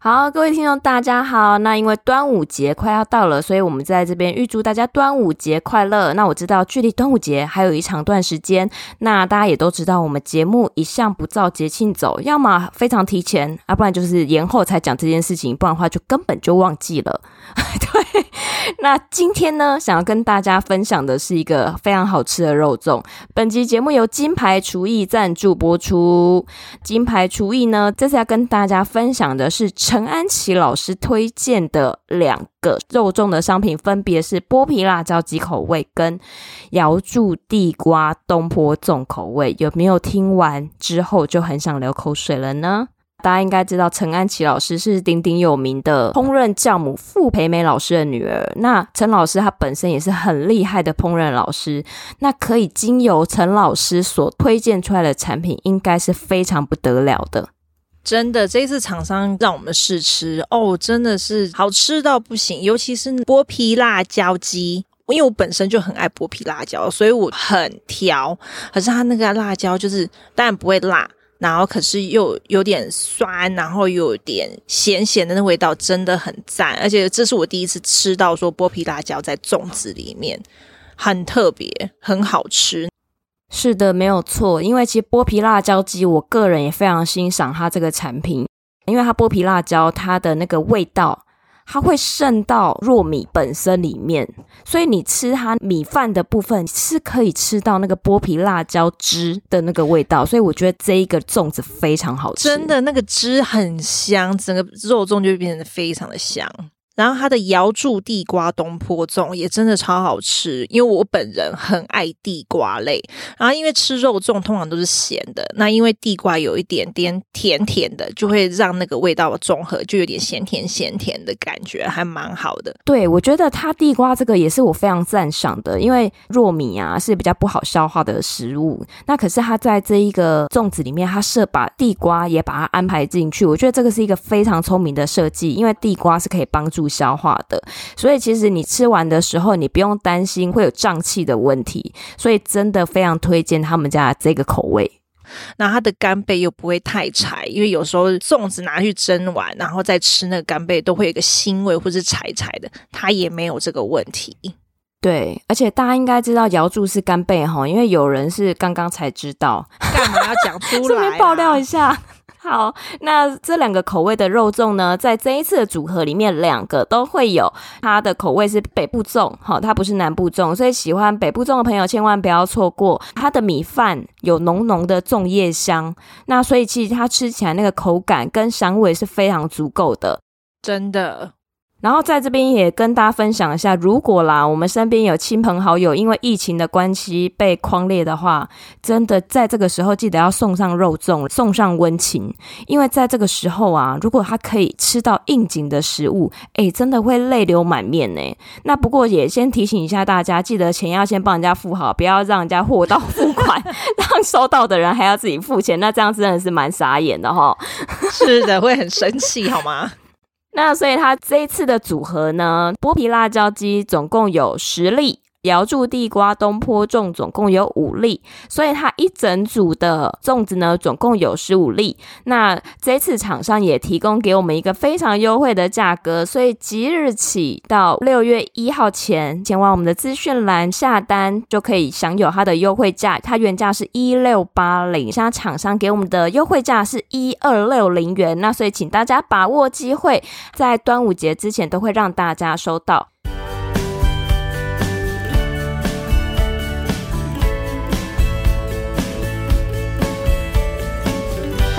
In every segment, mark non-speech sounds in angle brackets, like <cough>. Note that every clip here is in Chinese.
好，各位听众，大家好。那因为端午节快要到了，所以我们在这边预祝大家端午节快乐。那我知道距离端午节还有一长段时间，那大家也都知道，我们节目一向不照节庆走，要么非常提前，啊，不然就是延后才讲这件事情，不然的话就根本就忘记了。<laughs> 对，那今天呢，想要跟大家分享的是一个非常好吃的肉粽。本集节目由金牌厨艺赞助播出。金牌厨艺呢，这次要跟大家分享的是。陈安琪老师推荐的两个肉粽的商品，分别是剥皮辣椒鸡口味跟瑶柱地瓜东坡粽口味。有没有听完之后就很想流口水了呢？大家应该知道，陈安琪老师是鼎鼎有名的烹饪教母傅培梅老师的女儿。那陈老师他本身也是很厉害的烹饪老师。那可以经由陈老师所推荐出来的产品，应该是非常不得了的。真的，这一次厂商让我们试吃哦，真的是好吃到不行，尤其是剥皮辣椒鸡，因为我本身就很爱剥皮辣椒，所以我很挑。可是它那个辣椒就是当然不会辣，然后可是又有点酸，然后又有点咸咸的那味道，真的很赞。而且这是我第一次吃到说剥皮辣椒在粽子里面，很特别，很好吃。是的，没有错。因为其实剥皮辣椒鸡，我个人也非常欣赏它这个产品，因为它剥皮辣椒，它的那个味道，它会渗到糯米本身里面，所以你吃它米饭的部分是可以吃到那个剥皮辣椒汁的那个味道，所以我觉得这一个粽子非常好吃，真的那个汁很香，整个肉粽就变得非常的香。然后它的瑶柱地瓜东坡粽也真的超好吃，因为我本人很爱地瓜类。然后因为吃肉粽通常都是咸的，那因为地瓜有一点点甜甜的，就会让那个味道综合，就有点咸甜咸甜的感觉，还蛮好的。对，我觉得它地瓜这个也是我非常赞赏的，因为糯米啊是比较不好消化的食物，那可是它在这一个粽子里面，它设把地瓜也把它安排进去，我觉得这个是一个非常聪明的设计，因为地瓜是可以帮助消化的，所以其实你吃完的时候，你不用担心会有胀气的问题，所以真的非常推荐他们家这个口味。那它的干贝又不会太柴，因为有时候粽子拿去蒸完，然后再吃那个干贝，都会有一个腥味或是柴柴的，它也没有这个问题。对，而且大家应该知道瑶柱是干贝哈，因为有人是刚刚才知道，干嘛要讲出来啊？<laughs> 顺便爆料一下。好，那这两个口味的肉粽呢，在这一次的组合里面，两个都会有。它的口味是北部粽，好，它不是南部粽，所以喜欢北部粽的朋友千万不要错过。它的米饭有浓浓的粽叶香，那所以其实它吃起来那个口感跟香味是非常足够的，真的。然后在这边也跟大家分享一下，如果啦，我们身边有亲朋好友因为疫情的关系被框列的话，真的在这个时候记得要送上肉粽，送上温情，因为在这个时候啊，如果他可以吃到应景的食物，诶，真的会泪流满面呢。那不过也先提醒一下大家，记得钱要先帮人家付好，不要让人家货到付款，<laughs> 让收到的人还要自己付钱，那这样真的是蛮傻眼的哈。是的，会很生气好吗？那所以它这一次的组合呢，剥皮辣椒鸡总共有十粒。瑶柱地瓜东坡粽总共有五粒，所以它一整组的粽子呢，总共有十五粒。那这次厂商也提供给我们一个非常优惠的价格，所以即日起到六月一号前前往我们的资讯栏下单，就可以享有它的优惠价。它原价是一六八零，现在厂商给我们的优惠价是一二六零元。那所以请大家把握机会，在端午节之前都会让大家收到。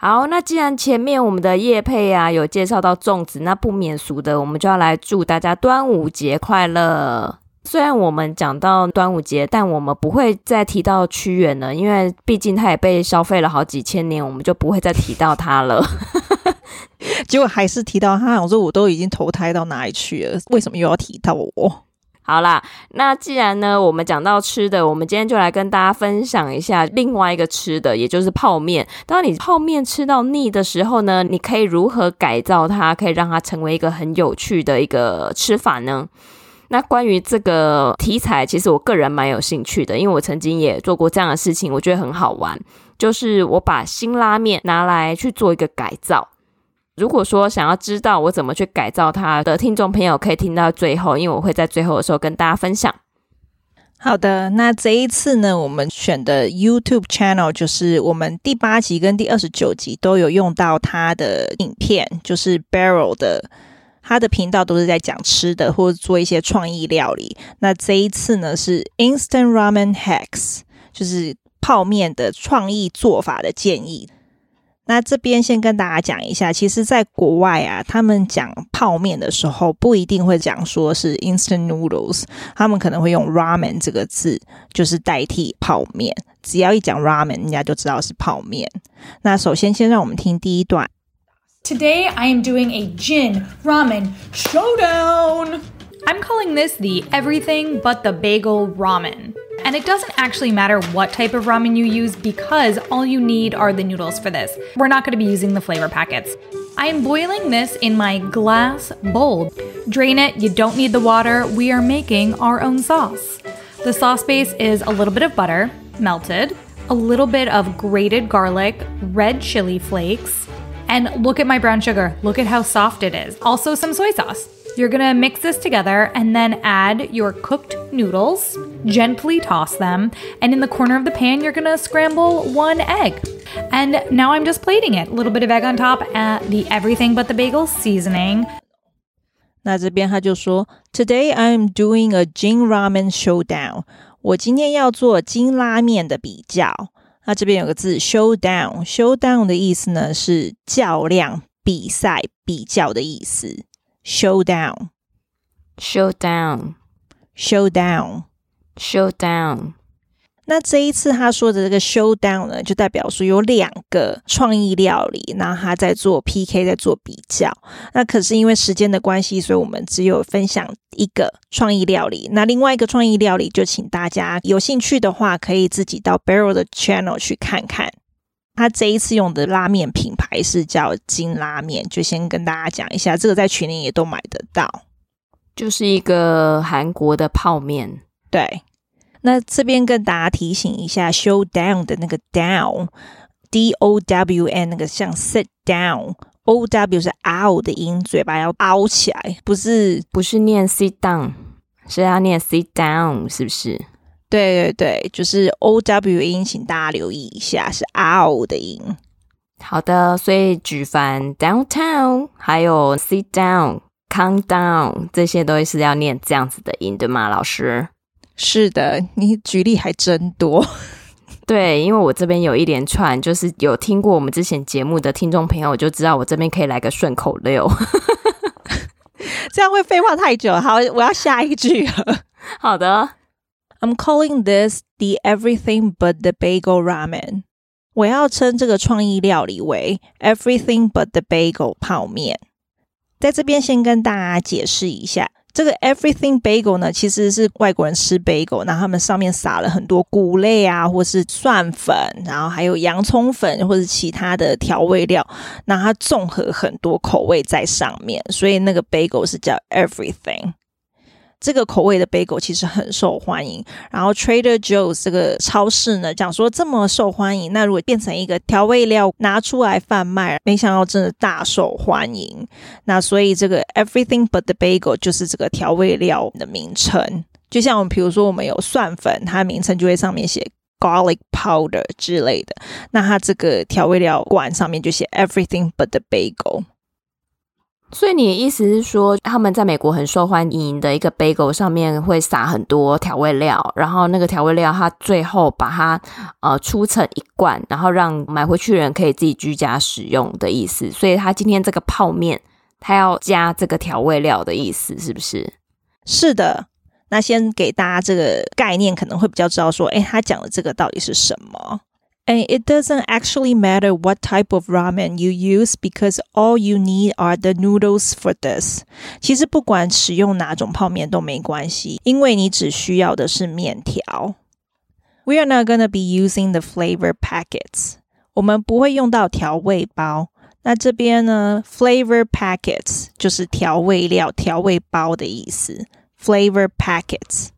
好，那既然前面我们的叶配啊有介绍到粽子，那不免俗的，我们就要来祝大家端午节快乐。虽然我们讲到端午节，但我们不会再提到屈原了，因为毕竟他也被消费了好几千年，我们就不会再提到他了。<laughs> 结果还是提到他，我说我都已经投胎到哪里去了，为什么又要提到我？好啦，那既然呢，我们讲到吃的，我们今天就来跟大家分享一下另外一个吃的，也就是泡面。当你泡面吃到腻的时候呢，你可以如何改造它，可以让它成为一个很有趣的一个吃法呢？那关于这个题材，其实我个人蛮有兴趣的，因为我曾经也做过这样的事情，我觉得很好玩。就是我把辛拉面拿来去做一个改造。如果说想要知道我怎么去改造它的听众朋友，可以听到最后，因为我会在最后的时候跟大家分享。好的，那这一次呢，我们选的 YouTube channel 就是我们第八集跟第二十九集都有用到他的影片，就是 Barrel 的，他的频道都是在讲吃的或者做一些创意料理。那这一次呢是 Instant Ramen Hacks，就是泡面的创意做法的建议。那这边先跟大家讲一下，其实，在国外啊，他们讲泡面的时候，不一定会讲说是 instant noodles，他们可能会用 ramen 这个字，就是代替泡面。只要一讲 ramen，人家就知道是泡面。那首先，先让我们听第一段。Today I am doing a Jin ramen showdown. I'm calling this the everything but the bagel ramen. And it doesn't actually matter what type of ramen you use because all you need are the noodles for this. We're not to be using the flavor packets. I am boiling this in my glass bowl. Drain it, you don't need the water. We are making our own sauce. The sauce base is a little bit of butter, melted, a little bit of grated garlic, red chili flakes, and look at my brown sugar. Look at how soft it is. Also, some soy sauce. You're gonna mix this together and then add your cooked noodles, gently toss them, and in the corner of the pan, you're gonna scramble one egg. And now I'm just plating it. A little bit of egg on top, at the everything but the bagel seasoning. 那这边他就说，Today I'm doing a Jin Ramen showdown。我今天要做金拉面的比较。那这边有个字 showdown，showdown 的意思呢是较量、比赛、比较的意思。 Showdown, showdown, showdown, showdown。那这一次他说的这个 showdown 呢，就代表说有两个创意料理，然后他在做 PK，在做比较。那可是因为时间的关系，所以我们只有分享一个创意料理。那另外一个创意料理，就请大家有兴趣的话，可以自己到 Barrel 的 channel 去看看。他这一次用的拉面品牌是叫金拉面，就先跟大家讲一下，这个在群里也都买得到，就是一个韩国的泡面。对，那这边跟大家提醒一下，show down 的那个 down，D O W N 那个像 sit down，O W 是凹的音，嘴巴要凹起来，不是不是念 sit down，是要念 sit down，是不是？对对对，就是 O W 音，请大家留意一下，是 ow 的音。好的，所以举凡 downtown，还有 sit down，calm down，这些都是要念这样子的音，对吗，老师？是的，你举例还真多。<laughs> 对，因为我这边有一连串，就是有听过我们之前节目的听众朋友，就知道我这边可以来个顺口溜。<laughs> 这样会废话太久。好，我要下一句了。<laughs> 好的。I'm calling this the everything but the bagel ramen。我要称这个创意料理为 everything but the bagel 泡面。在这边先跟大家解释一下，这个 everything bagel 呢，其实是外国人吃 bagel，然后他们上面撒了很多谷类啊，或是蒜粉，然后还有洋葱粉或者其他的调味料，那它综合很多口味在上面，所以那个 bagel 是叫 everything。这个口味的 bagel 其实很受欢迎，然后 Trader Joe's 这个超市呢，讲说这么受欢迎，那如果变成一个调味料拿出来贩卖，没想到真的大受欢迎。那所以这个 Everything but the bagel 就是这个调味料的名称。就像我们比如说我们有蒜粉，它的名称就会上面写 garlic powder 之类的，那它这个调味料罐上面就写 Everything but the bagel。所以你的意思是说，他们在美国很受欢迎的一个 bagel 上面会撒很多调味料，然后那个调味料，它最后把它呃出成一罐，然后让买回去的人可以自己居家使用的意思。所以他今天这个泡面，他要加这个调味料的意思，是不是？是的。那先给大家这个概念，可能会比较知道说，诶，他讲的这个到底是什么 And it doesn't actually matter what type of ramen you use because all you need are the noodles for this. 其实不管使用哪种泡面都没关系，因为你只需要的是面条。We are not gonna be using the flavor packets. 我们不会用到调味包。那这边呢，flavor packets 就是调味料、调味包的意思。Flavor packets.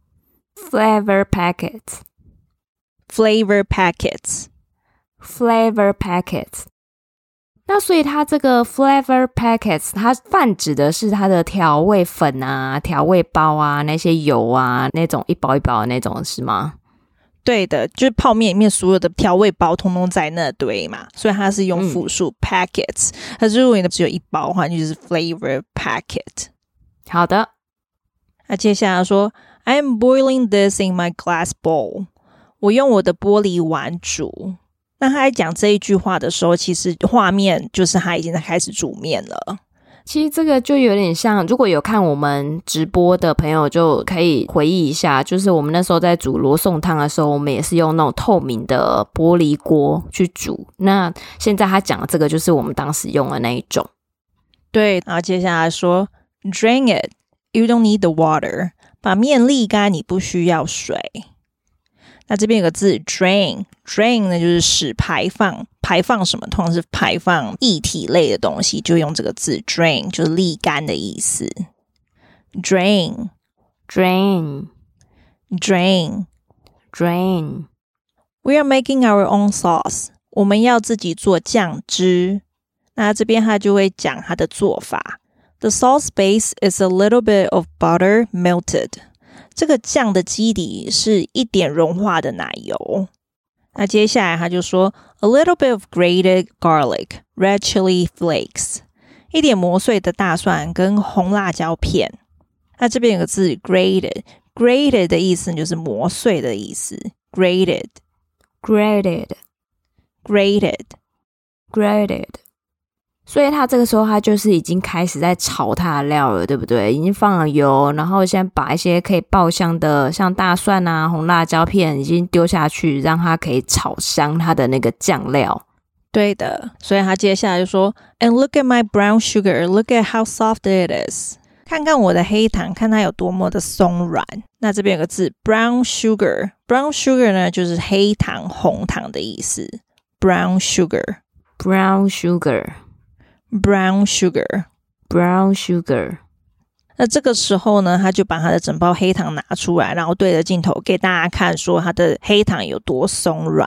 Flavor packets. Flavor packets. 那所以它这个 flavor packets，它泛指的是它的调味粉啊、调味包啊、那些油啊、那种一包一包的那种，是吗？对的，就是泡面里面所有的调味包通通在那堆嘛，所以它是用复数 packets。它、嗯、如果你只有一包的话，就是 flavor packet。好的，那接下来说，I am boiling this in my glass bowl。我用我的玻璃碗煮。那他在讲这一句话的时候，其实画面就是他已经在开始煮面了。其实这个就有点像，如果有看我们直播的朋友，就可以回忆一下，就是我们那时候在煮罗宋汤的时候，我们也是用那种透明的玻璃锅去煮。那现在他讲的这个，就是我们当时用的那一种。对，然后接下来说，Drain it, you don't need the water。把面沥干，你不需要水。那这边有个字 drain，drain 呢就是使排放，排放什么？通常是排放液体类的东西，就用这个字 drain，就是沥干的意思。drain，drain，drain，drain。We are making our own sauce，我们要自己做酱汁。那这边他就会讲他的做法。The sauce base is a little bit of butter melted。这个酱的基底是一点融化的奶油。那接下来他就说，a little bit of grated garlic, red chili flakes，一点磨碎的大蒜跟红辣椒片。那这边有个字 grated，grated 的意思就是磨碎的意思。grated，grated，grated，grated。所以他这个时候，他就是已经开始在炒他的料了，对不对？已经放了油，然后先把一些可以爆香的，像大蒜啊、红辣椒片，已经丢下去，让它可以炒香它的那个酱料。对的，所以他接下来就说：“And look at my brown sugar, look at how soft it is。看看我的黑糖，看它有多么的松软。”那这边有个字 “brown sugar”，brown sugar 呢就是黑糖、红糖的意思。brown sugar，brown sugar。Brown sugar, brown sugar。那这个时候呢，他就把他的整包黑糖拿出来，然后对着镜头给大家看，说他的黑糖有多松软。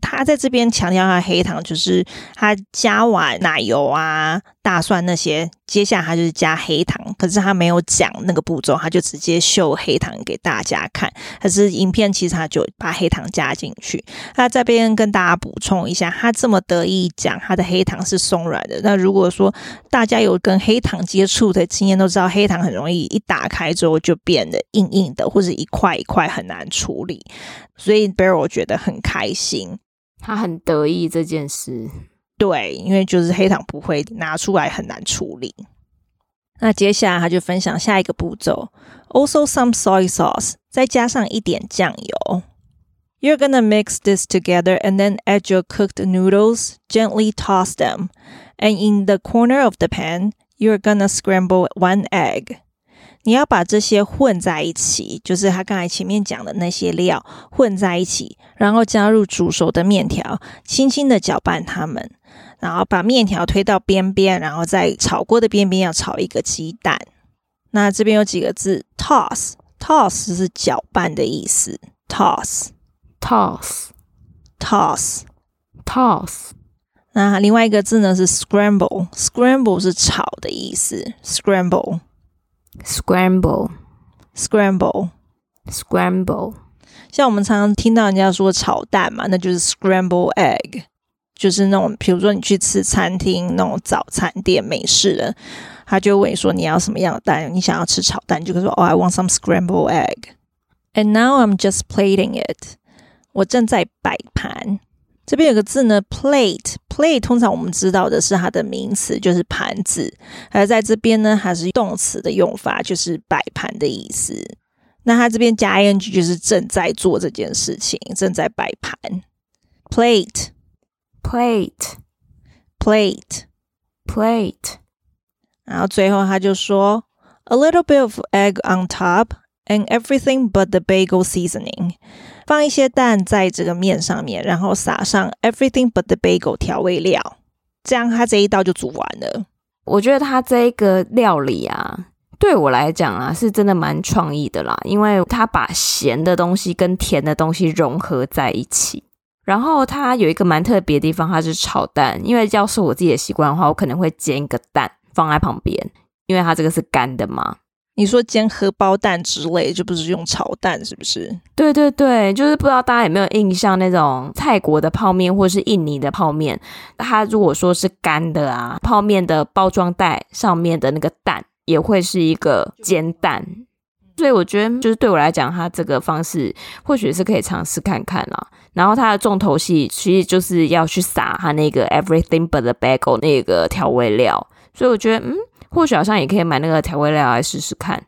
他在这边强调他黑糖，就是他加完奶油啊、大蒜那些，接下来他就是加黑糖。可是他没有讲那个步骤，他就直接秀黑糖给大家看。可是影片其实他就把黑糖加进去。那这边跟大家补充一下，他这么得意讲他的黑糖是松软的。那如果说大家有跟黑糖接触的经验，都知道黑糖很容易一打开之后就变得硬硬的，或者一块一块很难处理。所以 Bear 我觉得很开心。他很得意这件事，<laughs> 对，因为就是黑糖不会拿出来很难处理。那接下来他就分享下一个步骤，also some soy sauce，再加上一点酱油。You're gonna mix this together and then add your cooked noodles, gently toss them, and in the corner of the pan, you're gonna scramble one egg. 你要把这些混在一起，就是他刚才前面讲的那些料混在一起，然后加入煮熟的面条，轻轻的搅拌它们，然后把面条推到边边，然后在炒锅的边边要炒一个鸡蛋。那这边有几个字，toss，toss 是搅拌的意思，toss，toss，toss，toss。那另外一个字呢是 scramble，scramble 是炒的意思，scramble。Scramble, scramble, scramble。像我们常常听到人家说炒蛋嘛，那就是 scramble egg，就是那种，比如说你去吃餐厅那种早餐店美式的，他就问你说你要什么样的蛋，你想要吃炒蛋，你就可以说哦，I want some scramble egg。And now I'm just plating it，我正在摆盘。这边有个字呢 ，plate，plate 通常我们知道的是它的名词，就是盘子，而在这边呢，还是动词的用法，就是摆盘的意思。那它这边加 ing 就是正在做这件事情，正在摆盘。 plate，plate，plate，然后最后他就说，a little bit of egg on top and everything but the bagel seasoning， 放一些蛋在这个面上面，然后撒上 everything but the bagel 调味料，这样它这一道就煮完了。我觉得它这一个料理啊。对我来讲啊，是真的蛮创意的啦，因为它把咸的东西跟甜的东西融合在一起。然后它有一个蛮特别的地方，它是炒蛋。因为要是我自己的习惯的话，我可能会煎一个蛋放在旁边，因为它这个是干的嘛。你说煎荷包蛋之类，就不是用炒蛋，是不是？对对对，就是不知道大家有没有印象，那种泰国的泡面或是印尼的泡面，它如果说是干的啊，泡面的包装袋上面的那个蛋。也会是一个煎蛋，所以我觉得就是对我来讲，它这个方式或许是可以尝试看看啦。然后它的重头戏其实就是要去撒它那个 everything but the bagel 那个调味料，所以我觉得嗯，或许好像也可以买那个调味料来试试看。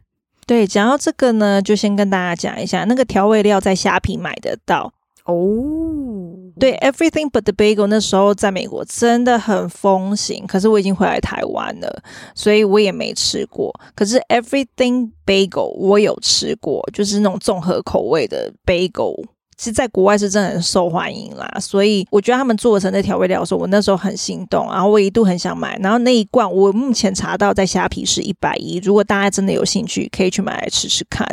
对，讲到这个呢，就先跟大家讲一下，那个调味料在虾皮买得到。哦，oh. 对，Everything but the bagel 那时候在美国真的很风行，可是我已经回来台湾了，所以我也没吃过。可是 Everything bagel 我有吃过，就是那种综合口味的 bagel，其实在国外是真的很受欢迎啦。所以我觉得他们做成的调味料的时候，我那时候很心动，然后我一度很想买。然后那一罐我目前查到在虾皮是一百一，如果大家真的有兴趣，可以去买来吃吃看。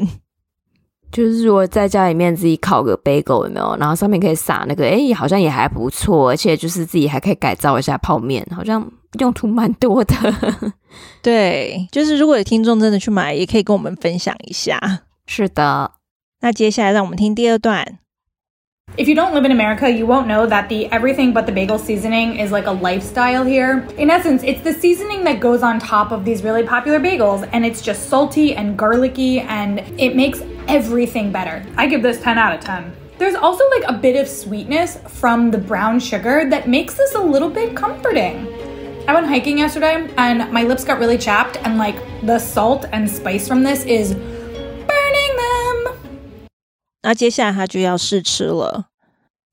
就是如果在家里面自己烤个 bagel 有没有？然后上面可以撒那个，哎，好像也还不错，而且就是自己还可以改造一下泡面，好像用途蛮多的。<laughs> 对，就是如果有听众真的去买，也可以跟我们分享一下。是的，那接下来让我们听第二段。If you don't live in America, you won't know that the everything but the bagel seasoning is like a lifestyle here. In essence, it's the seasoning that goes on top of these really popular bagels, and it's just salty and garlicky, and it makes everything better. I give this 10 out of 10. There's also like a bit of sweetness from the brown sugar that makes this a little bit comforting. I went hiking yesterday and my lips got really chapped, and like the salt and spice from this is 那接下来他就要试吃了。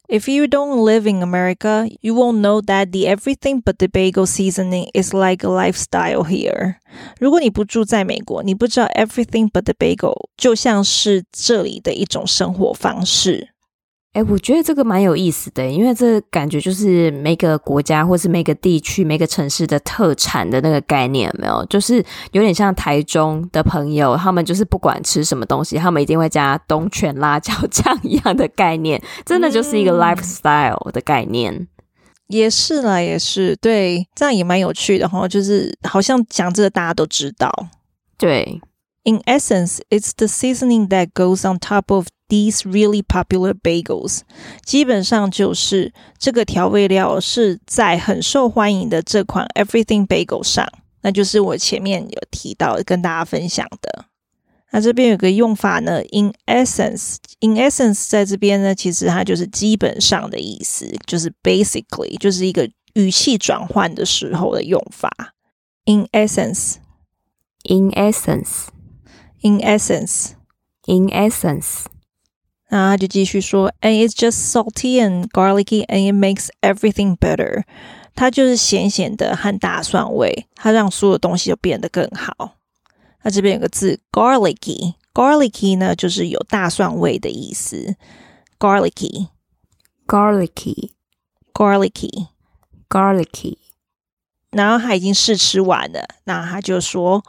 If you don't live in America, you won't know that the everything but the bagel seasoning is like a lifestyle here. 如果你不住在美国，你不知道 everything but the bagel 就像是这里的一种生活方式。 哎，我觉得这个蛮有意思的，因为这感觉就是每个国家或是每个地区、每个城市的特产的那个概念，有没有？就是有点像台中的朋友，他们就是不管吃什么东西，他们一定会加东泉辣椒 <laughs> 酱一样的概念，真的就是一个 lifestyle 的概念。嗯，也是啦，也是，对，这样也蛮有趣的哈，就是好像讲这个大家都知道，对。In essence, it's the seasoning that goes on top of These really popular bagels，基本上就是这个调味料是在很受欢迎的这款 Everything Bagel 上，那就是我前面有提到跟大家分享的。那这边有个用法呢，in essence，in essence 在这边呢，其实它就是基本上的意思，就是 basically 就是一个语气转换的时候的用法。In essence，in essence，in essence，in essence。然后他就继续说，and it's just salty and garlicky and it makes everything better。它就是咸咸的和大蒜味，它让所有东西都变得更好。那这边有个字 garlicky，garlicky 呢就是有大蒜味的意思。garlicky，garlicky，garlicky，garlicky。然后他已经试吃完了，那他就说，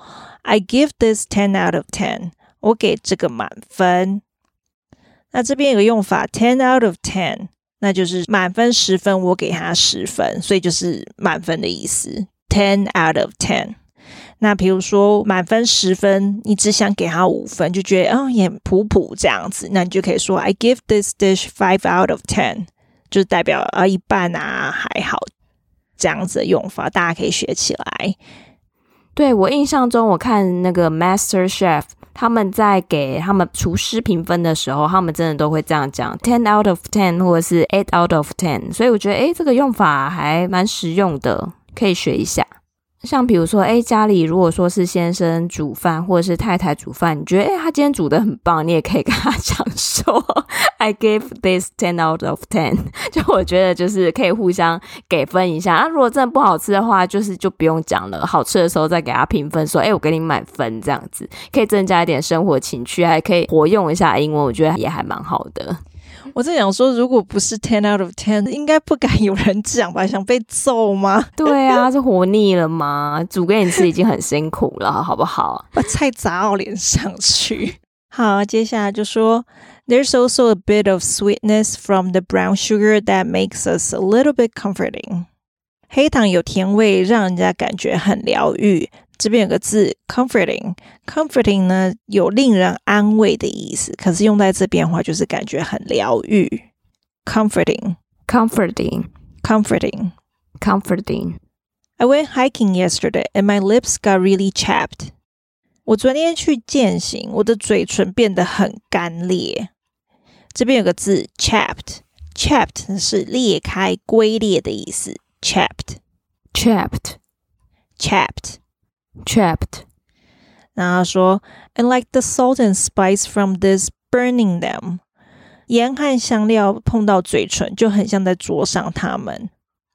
I give this ten out of ten。我给这个满分。 那这边有个用法，ten out of ten，那就是满分十分，我给他十分，所以就是满分的意思。ten out of ten。那比如说满分十分，你只想给他五分，就觉得、哦、也普普这样子，那你就可以说 I give this dish five out of ten，就代表啊一半啊还好这样子的用法，大家可以学起来。对，我印象中，我看那个 Master Chef。他们在给他们厨师评分的时候，他们真的都会这样讲，ten out of ten 或者是 eight out of ten。所以我觉得，诶，这个用法还蛮实用的，可以学一下。像比如说，哎，家里如果说是先生煮饭，或者是太太煮饭，你觉得，哎，他今天煮的很棒，你也可以跟他 <laughs> 讲说，I give this ten out of ten。<laughs> 就我觉得，就是可以互相给分一下。那如果真的不好吃的话，就是就不用讲了。好吃的时候再给他评分，说，哎，我给你满分，这样子可以增加一点生活情趣，还可以活用一下英文，我觉得也还蛮好的。我在想说，如果不是 ten out of ten，应该不敢有人讲吧？想被揍吗？对啊，是活腻了吗？煮给你吃已经很辛苦了，好不好？把菜砸我脸上去。好，接下来就说，There's also a bit of sweetness from the brown sugar that makes us a little bit comforting。黑糖有甜味，让人家感觉很疗愈。这边有个字 comforting，comforting 呢有令人安慰的意思，可是用在这边的话就是感觉很疗愈。comforting，comforting，comforting，comforting。I went hiking yesterday and my lips got really chapped。我昨天去健行，我的嘴唇变得很干裂。这边有个字 chapped，chapped 是裂开、龟裂的意思。chapped，chapped，chapped。Trapped，然后说，and like the salt and spice from this burning them，盐和香料碰到嘴唇就很像在灼伤他们。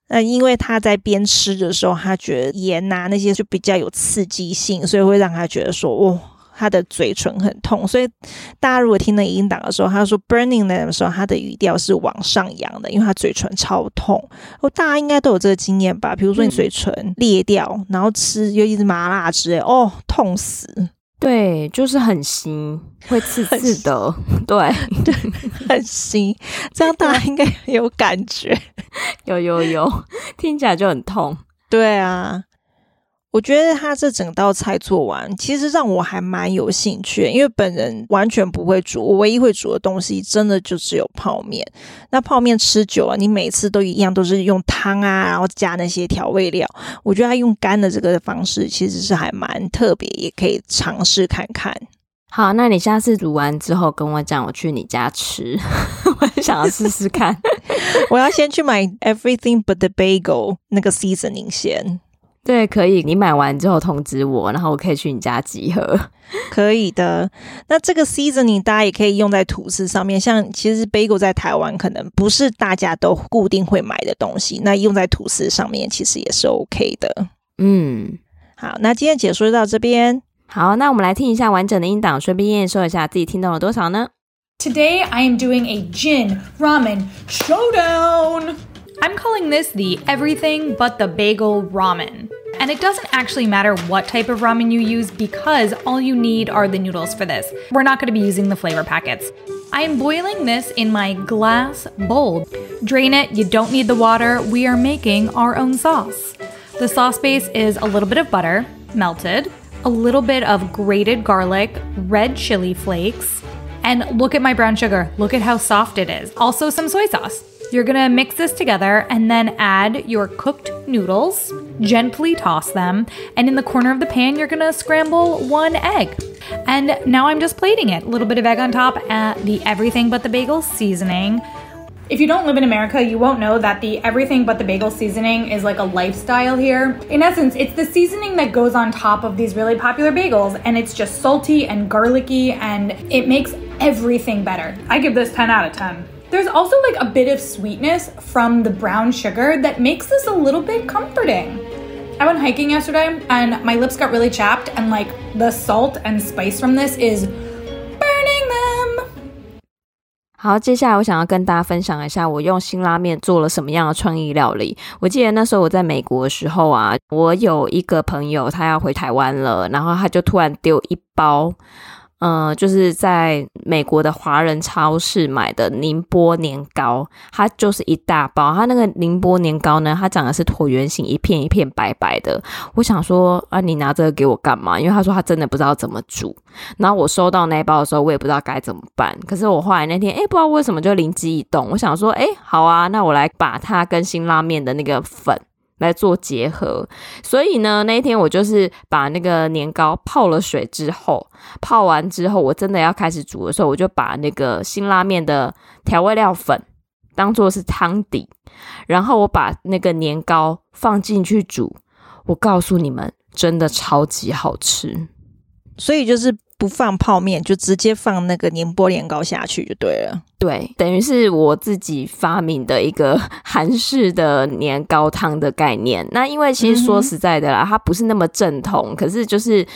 那因为他在边吃的时候，他觉得盐、啊、那些就比较有刺激性，所以会让他觉得说，哦。他的嘴唇很痛，所以大家如果听那音档的时候，他说 burning them 的时候，他的语调是往上扬的，因为他嘴唇超痛。哦，大家应该都有这个经验吧？比如说你嘴唇裂掉，嗯、然后吃又一直麻辣之类，哦，痛死！对，就是很腥，会刺刺的，<laughs> <laughs> 对对，很腥。这样大家应该有感觉，<laughs> 有有有，听起来就很痛。对啊。我觉得他这整道菜做完，其实让我还蛮有兴趣，因为本人完全不会煮，我唯一会煮的东西真的就只有泡面。那泡面吃久了，你每次都一样，都是用汤啊，然后加那些调味料。我觉得他用干的这个方式，其实是还蛮特别，也可以尝试看看。好，那你下次煮完之后跟我讲，我去你家吃，<laughs> 我很想要试试看。<laughs> 我要先去买 Everything But The Bagel 那个 seasoning 先。对，可以。你买完之后通知我，然后我可以去你家集合。<laughs> 可以的。那这个 seasoning 大家也可以用在吐司上面。像其实 bagel 在台湾可能不是大家都固定会买的东西，那用在吐司上面其实也是 OK 的。嗯，好，那今天解说就到这边。好，那我们来听一下完整的音档，顺便验收一下自己听懂了多少呢？Today I am doing a gin ramen showdown. I'm calling this the everything but the bagel ramen. And it doesn't actually matter what type of ramen you use because all you need are the noodles for this. We're not going to be using the flavor packets. I am boiling this in my glass bowl. Drain it, you don't need the water. We are making our own sauce. The sauce base is a little bit of butter, melted, a little bit of grated garlic, red chili flakes, and look at my brown sugar. Look at how soft it is. Also, some soy sauce. You're gonna mix this together and then add your cooked noodles, gently toss them, and in the corner of the pan, you're gonna scramble one egg. And now I'm just plating it. A little bit of egg on top, at the everything but the bagel seasoning. If you don't live in America, you won't know that the everything but the bagel seasoning is like a lifestyle here. In essence, it's the seasoning that goes on top of these really popular bagels, and it's just salty and garlicky, and it makes everything better. I give this 10 out of 10. There's also like a bit of sweetness from the brown sugar that makes this a little bit comforting. I went hiking yesterday and my lips got really chapped, and like the salt and spice from this is burning them. 好，接下来我想要跟大家分享一下我用辛拉面做了什么样的创意料理。我记得那时候我在美国的时候啊，我有一个朋友他要回台湾了，然后他就突然丢一包。 嗯、就是在美国的华人超市买的宁波年糕，它就是一大包。它那个宁波年糕呢，它长的是椭圆形，一片一片白白的。我想说啊，你拿这个给我干嘛？因为他说他真的不知道怎么煮。然后我收到那一包的时候，我也不知道该怎么办。可是我后来那天，诶，不知道为什么就灵机一动，我想说，诶，好啊，那我来把它跟辛拉面的那个粉。来做结合，所以呢，那一天我就是把那个年糕泡了水之后，泡完之后，我真的要开始煮的时候，我就把那个辛拉面的调味料粉当做是汤底，然后我把那个年糕放进去煮。我告诉你们，真的超级好吃。所以就是不放泡面，就直接放那个宁波年糕下去就对了。对，等于是我自己发明的一个韩式的年糕汤的概念。那因为其实说实在的啦，嗯、它不是那么正统，可是就是。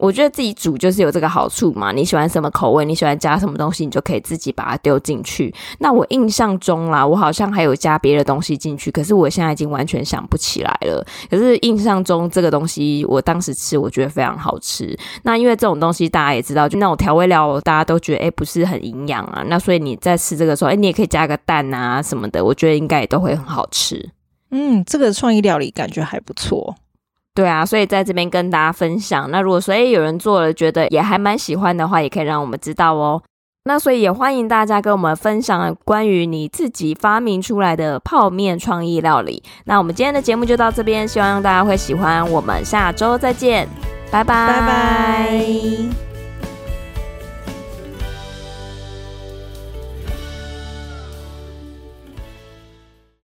我觉得自己煮就是有这个好处嘛，你喜欢什么口味，你喜欢加什么东西，你就可以自己把它丢进去。那我印象中啦，我好像还有加别的东西进去，可是我现在已经完全想不起来了。可是印象中这个东西，我当时吃，我觉得非常好吃。那因为这种东西大家也知道，就那种调味料，大家都觉得诶不是很营养啊。那所以你在吃这个时候，诶你也可以加个蛋啊什么的，我觉得应该也都会很好吃。嗯，这个创意料理感觉还不错。对啊，所以在这边跟大家分享。那如果说诶有人做了，觉得也还蛮喜欢的话，也可以让我们知道哦。那所以也欢迎大家跟我们分享关于你自己发明出来的泡面创意料理。那我们今天的节目就到这边，希望大家会喜欢。我们下周再见，拜拜，拜拜。